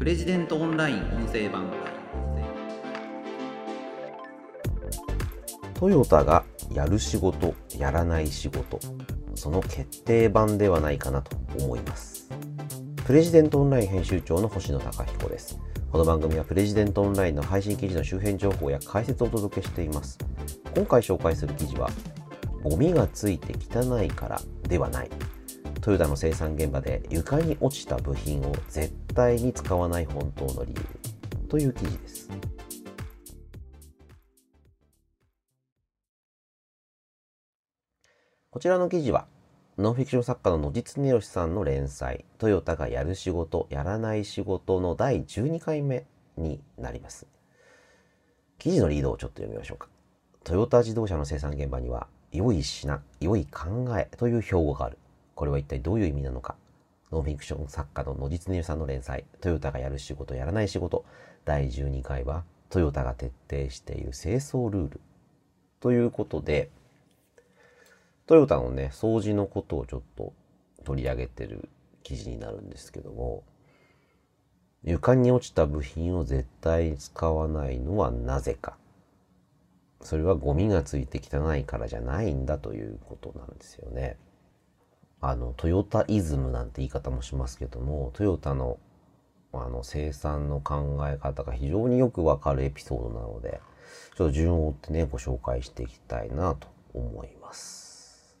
プレジデントオンライン音声版トヨタがやる仕事やらない仕事その決定版ではないかなと思います。プレジデントオンライン編集長の星野貴彦です。この番組はプレジデントオンラインの配信記事の周辺情報や解説をお届けしています。今回紹介する記事はゴミがついて汚いからではない。トヨタの生産現場で床に落ちた部品を絶対に使わない本当の理由という記事です。こちらの記事はノンフィクション作家の野地恒義さんの連載「トヨタがやる仕事やらない仕事」の第12回目になります。記事のリードをちょっと読みましょうか。トヨタ自動車の生産現場には良い品良い考えという標語がある。これは一体どういう意味なのかノンフィクション作家の野地恒義さんの連載「トヨタがやる仕事やらない仕事」第12回はトヨタが徹底している清掃ルールということでトヨタのね、掃除のことをちょっと取り上げてる記事になるんですけども、床に落ちた部品を絶対使わないのはなぜか。それはゴミがついて汚いからじゃないんだということなんですよね。あの、トヨタイズムなんて言い方もしますけども、トヨタのあの生産の考え方が非常によくわかるエピソードなので、ちょっと順を追ってね、ご紹介していきたいなと思います。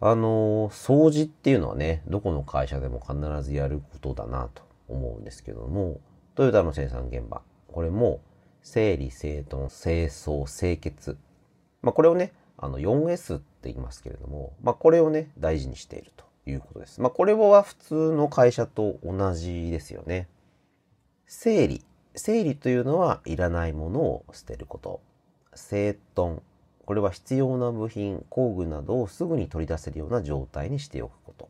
あの、掃除っていうのはね、どこの会社でも必ずやることだなと思うんですけども、トヨタの生産現場、これも整理整頓、清掃、清潔。まあこれをね、あの 4S っって言いますけれども、まあこれをね、大事にしているということです。まあこれは普通の会社と同じですよね。整理。整理というのはいらないものを捨てること。整頓。これは必要な部品、工具などをすぐに取り出せるような状態にしておくこと。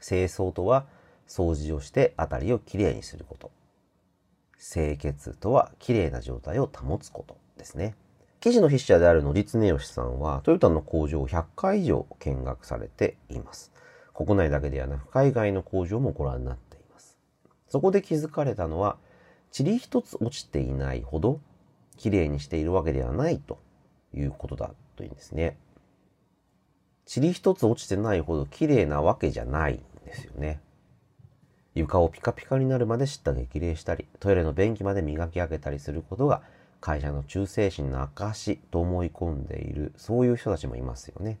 清掃とは掃除をして辺りをきれいにすること。清潔とはきれいな状態を保つことですね。記事の筆者である野地恒義さんはトヨタの工場を100回以上見学されています。国内だけではなく海外の工場もご覧になっています。そこで気づかれたのは、塵一つ落ちていないほどきれいにしているわけではないということだというんですね。塵一つ落ちてないほど綺麗なわけじゃないんですよね。床をピカピカになるまで叱咤激励したり、トイレの便器まで磨き上げたりすることが会社の忠誠心の証と思い込んでいる、そういう人たちもいますよね。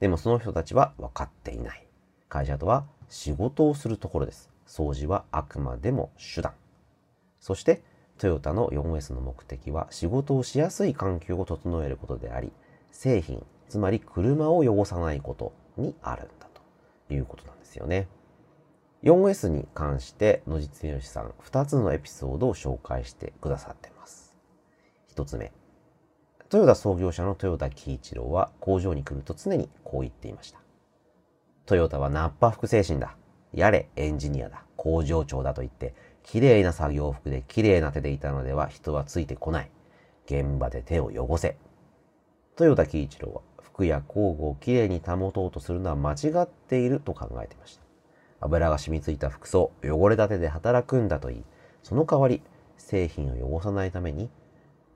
でもその人たちは分かっていない。会社とは仕事をするところです。掃除はあくまでも手段。そしてトヨタの 4S の目的は仕事をしやすい環境を整えることであり、製品、つまり車を汚さないことにあるんだということなんですよね。4S に関して野地剛さん2つのエピソードを紹介してくださってます。1つ目。トヨタ創業者の豊田喜一郎は工場に来ると常にこう言っていました。トヨタはナッパ服精神だ。やれエンジニアだ。工場長だと言って綺麗な作業服で綺麗な手でいたのでは人はついてこない。現場で手を汚せ。豊田喜一郎は服や工具をきれいに保とうとするのは間違っていると考えていました。油が染みついた服装、汚れた手で働くんだと言い、その代わり製品を汚さないために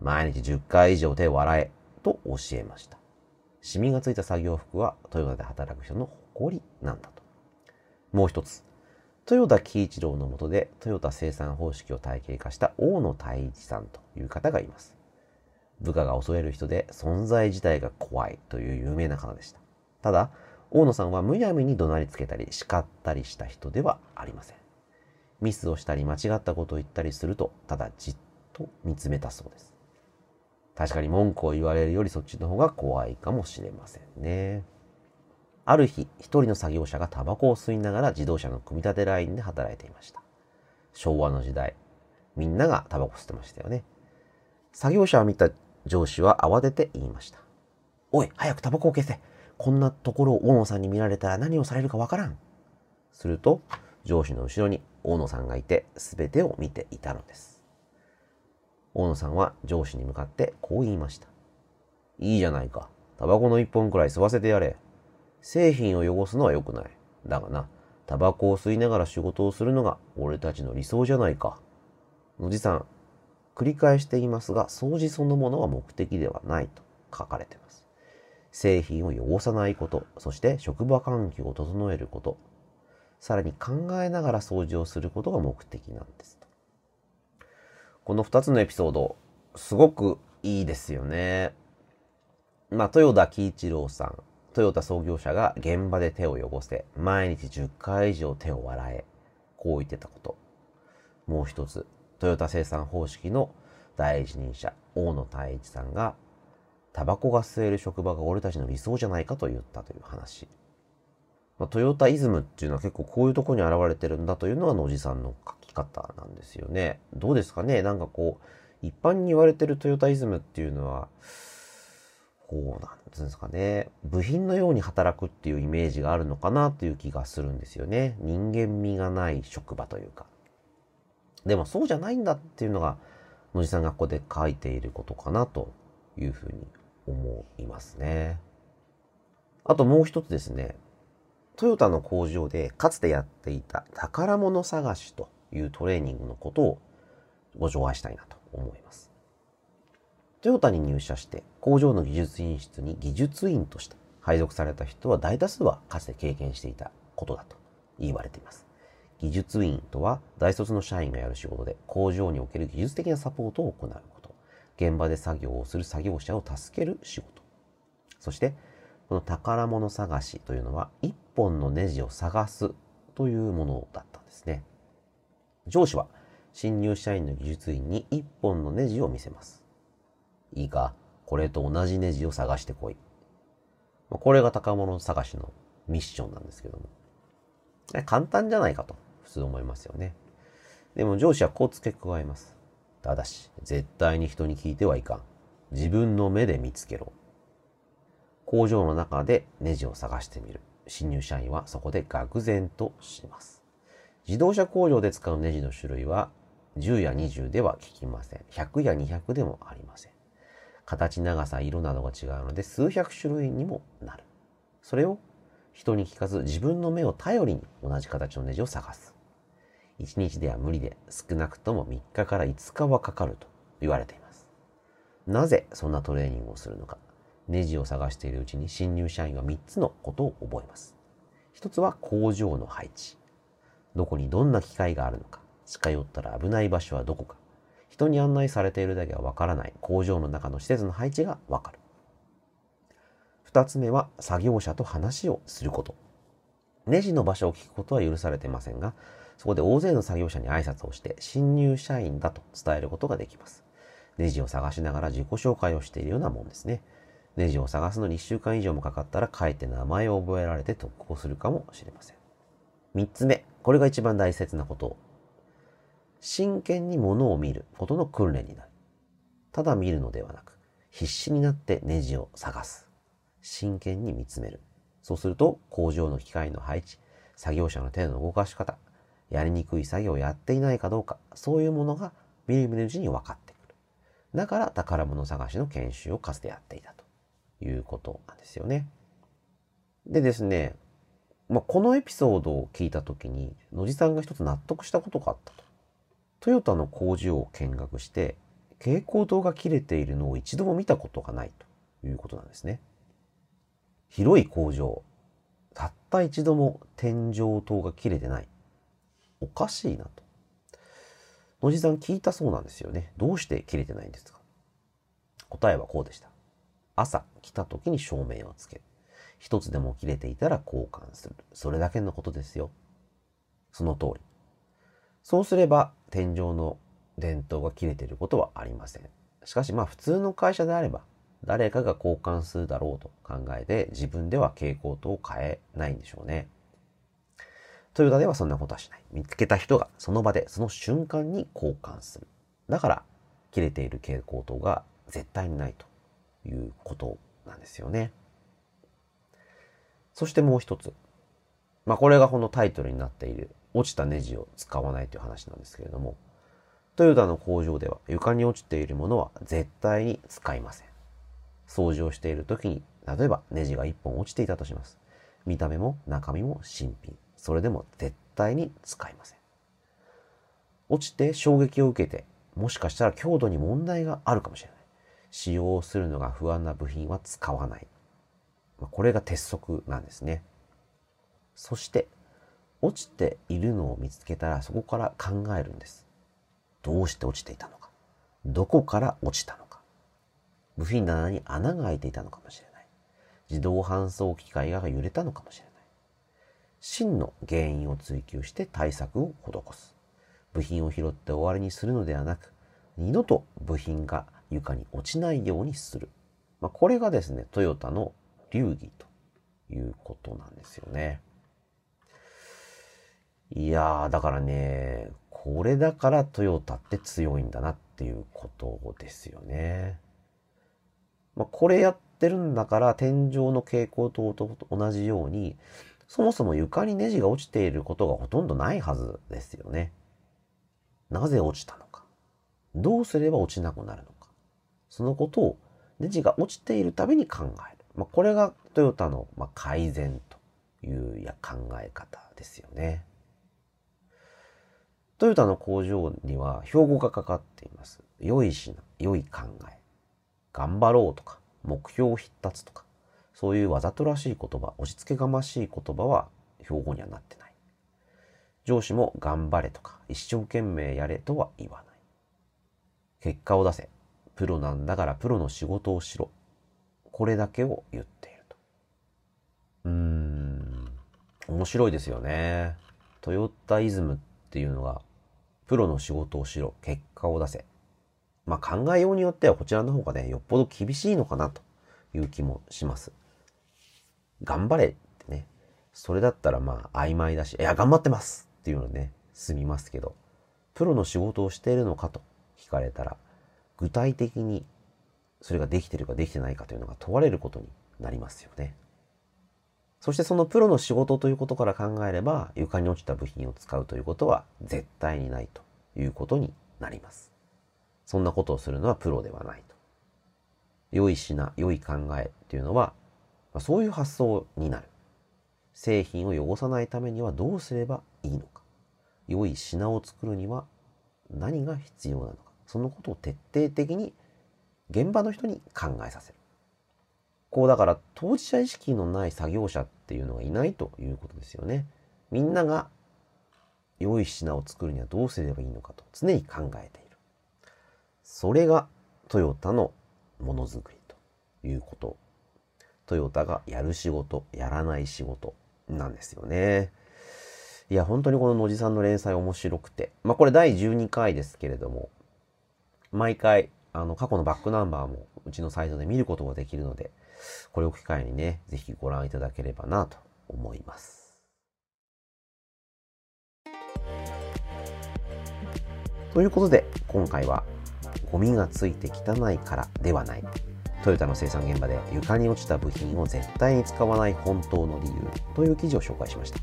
毎日10回以上手を洗えと教えました。シミがついた作業服はトヨタで働く人の誇りなんだと。もう一つ、豊田喜一郎の下でトヨタ生産方式を体系化した大野太一さんという方がいます。部下が襲える人で存在自体が怖いという有名な方でした。ただ、大野さんはむやみに怒鳴りつけたり叱ったりした人ではありません。ミスをしたり間違ったことを言ったりすると、ただじっと見つめたそうです。確かに文句を言われるよりそっちの方が怖いかもしれませんね。ある日、一人の作業者がタバコを吸いながら自動車の組み立てラインで働いていました。昭和の時代、みんながタバコ吸ってましたよね。作業者を見た上司は慌てて言いました。おい、早くタバコを消せ。こんなところを大野さんに見られたら何をされるかわからん。すると、上司の後ろに大野さんがいて全てを見ていたのです。大野さんは上司に向かってこう言いました。いいじゃないか。タバコの一本くらい吸わせてやれ。製品を汚すのは良くない。だがな、タバコを吸いながら仕事をするのが俺たちの理想じゃないか。おじさん、繰り返していますが、掃除そのものは目的ではないと書かれています。製品を汚さないこと、そして職場環境を整えること、さらに考えながら掃除をすることが目的なんですこの2つのエピソード、すごくいいですよね。まあ、豊田喜一郎さん、トヨタ創業者が現場で手を汚せ、毎日10回以上手を洗え、こう言ってたこと。もう一つ、トヨタ生産方式の第一人者、大野太一さんが、タバコが吸える職場が俺たちの理想じゃないかと言ったという話。まあ、トヨタイズムっていうのは結構こういうとこに現れてるんだというのが野地さんの書き方なんですよね。どうですかね？なんかこう、一般に言われてるトヨタイズムっていうのは、こうなんですかね？部品のように働くっていうイメージがあるのかなっていう気がするんですよね。人間味がない職場というか。でもそうじゃないんだっていうのが、野地さんがここで書いていることかなというふうに思いますね。あともう一つですね。トヨタの工場でかつてやっていた宝物探しというトレーニングのことをご紹介したいなと思います。トヨタに入社して工場の技術員室に技術員として配属された人は大多数はかつて経験していたことだと言われています。技術員とは大卒の社員がやる仕事で工場における技術的なサポートを行うこと。現場で作業をする作業者を助ける仕事。そしてこの宝物探しというのは一本のネジを探すというものだったんですね。上司は新入社員の技術員に一本のネジを見せます。いいか、これと同じネジを探してこい。まあこれが宝物探しのミッションなんですけども。簡単じゃないかと普通思いますよね。でも上司はこう付け加えます。ただし、絶対に人に聞いてはいかん。自分の目で見つけろ。工場の中でネジを探してみる。新入社員はそこで愕然とします。自動車工場で使うネジの種類は10や20では効きません。100や200でもありません。形、長さ、色などが違うので数百種類にもなる。それを人に聞かず自分の目を頼りに同じ形のネジを探す。1日では無理で少なくとも3日から5日はかかると言われています。なぜそんなトレーニングをするのか。ネジを探しているうちに新入社員は3つのことを覚えます。1つは工場の配置。どこにどんな機械があるのか。近寄ったら危ない場所はどこか。人に案内されているだけはわからない工場の中の施設の配置がわかる。2つ目は作業者と話をすること。ネジの場所を聞くことは許されてませんが、そこで大勢の作業者に挨拶をして新入社員だと伝えることができます。ネジを探しながら自己紹介をしているようなもんですね。ネジを探すのに1週間以上もかかったらかえって名前を覚えられて特攻するかもしれません。3つ目、これが一番大切なこと。真剣に物を見ることの訓練になる。ただ見るのではなく、必死になってネジを探す。真剣に見つめる。そうすると、工場の機械の配置、作業者の手の動かし方、やりにくい作業をやっていないかどうか、そういうものが見る見るうちに分かってくる。だから宝物探しの研修をかつてやっていたと。いうことなんですよね。でですね、まあ、このエピソードを聞いた時に野地さんが一つ納得したことがあったと。トヨタの工場を見学して蛍光灯が切れているのを一度も見たことがないということなんですね。広い工場、たった一度も天井灯が切れてない。おかしいなと。野地さん聞いたそうなんですよね。どうして切れてないんですか？答えはこうでした。朝来た時に照明をつける。一つでも切れていたら交換する。それだけのことですよ。その通り。そうすれば天井の電灯が切れていることはありません。しかしまあ普通の会社であれば誰かが交換するだろうと考えて自分では蛍光灯を変えないんでしょうね。トヨタではそんなことはしない。見つけた人がその場でその瞬間に交換する。だから切れている蛍光灯が絶対にないということなんですよね。そしてもう一つ。まあこれがこのタイトルになっている落ちたネジを使わないという話なんですけれども、トヨタの工場では床に落ちているものは絶対に使いません。掃除をしている時に、例えばネジが1本落ちていたとします。見た目も中身も新品。それでも絶対に使いません。落ちて衝撃を受けて、もしかしたら強度に問題があるかもしれない。使用するのが不安な部品は使わない。これが鉄則なんですね。そして、落ちているのを見つけたらそこから考えるんです。どうして落ちていたのか。どこから落ちたのか。部品棚に穴が開いていたのかもしれない。自動搬送機械が揺れたのかもしれない。真の原因を追求して対策を施す。部品を拾って終わりにするのではなく、二度と部品が床に落ちないようにする。まあ、これがですね、トヨタの流儀ということなんですよね。いやー、だからね、これだからトヨタって強いんだなっていうことですよね。まあ、これやってるんだから天井の蛍光灯と同じように、そもそも床にネジが落ちていることがほとんどないはずですよね。なぜ落ちたのか。どうすれば落ちなくなるのか。そのことをネジが落ちているたびに考える。まあ、これがトヨタの、まあ改善というや考え方ですよね。トヨタの工場には標語がかかっています。良い品、良い考え。頑張ろうとか、目標を必達とか、そういうわざとらしい言葉、押し付けがましい言葉は標語にはなってない。上司も頑張れとか、一生懸命やれとは言わない。結果を出せ。プロなんだからプロの仕事をしろ。これだけを言っていると。うーん、面白いですよね。トヨタイズムっていうのが、プロの仕事をしろ、結果を出せ。まあ考えようによってはこちらの方がね、よっぽど厳しいのかなという気もします。頑張れってね。それだったらまあ曖昧だし、いや、頑張ってますっていうのね、済みますけど、プロの仕事をしているのかと聞かれたら、具体的にそれができてるかできてないかというのが問われることになりますよね。そしてそのプロの仕事ということから考えれば床に落ちた部品を使うということは絶対にないということになります。そんなことをするのはプロではないと。良い品、良い考えっていうのは、まあそういう発想になる。製品を汚さないためにはどうすればいいのか。良い品を作るには何が必要なのか。そのことを徹底的に現場の人に考えさせる。こうだから当事者意識のない作業者っていうのがいないということですよね。みんなが良い品を作るにはどうすればいいのかと常に考えている。それがトヨタのものづくりということ。トヨタがやる仕事、やらない仕事なんですよね。いや、本当にこの野地さんの連載面白くて。まあこれ第12回ですけれども、毎回あの、過去のバックナンバーもうちのサイトで見ることができるので、これを機会にね、ぜひご覧いただければなと思います。ということで、今回は、ゴミがついて汚いからではない。トヨタの生産現場で床に落ちた部品を絶対に使わない本当の理由という記事を紹介しました。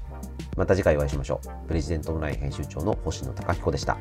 また次回お会いしましょう。プレジデントオンライン編集長の星野貴彦でした。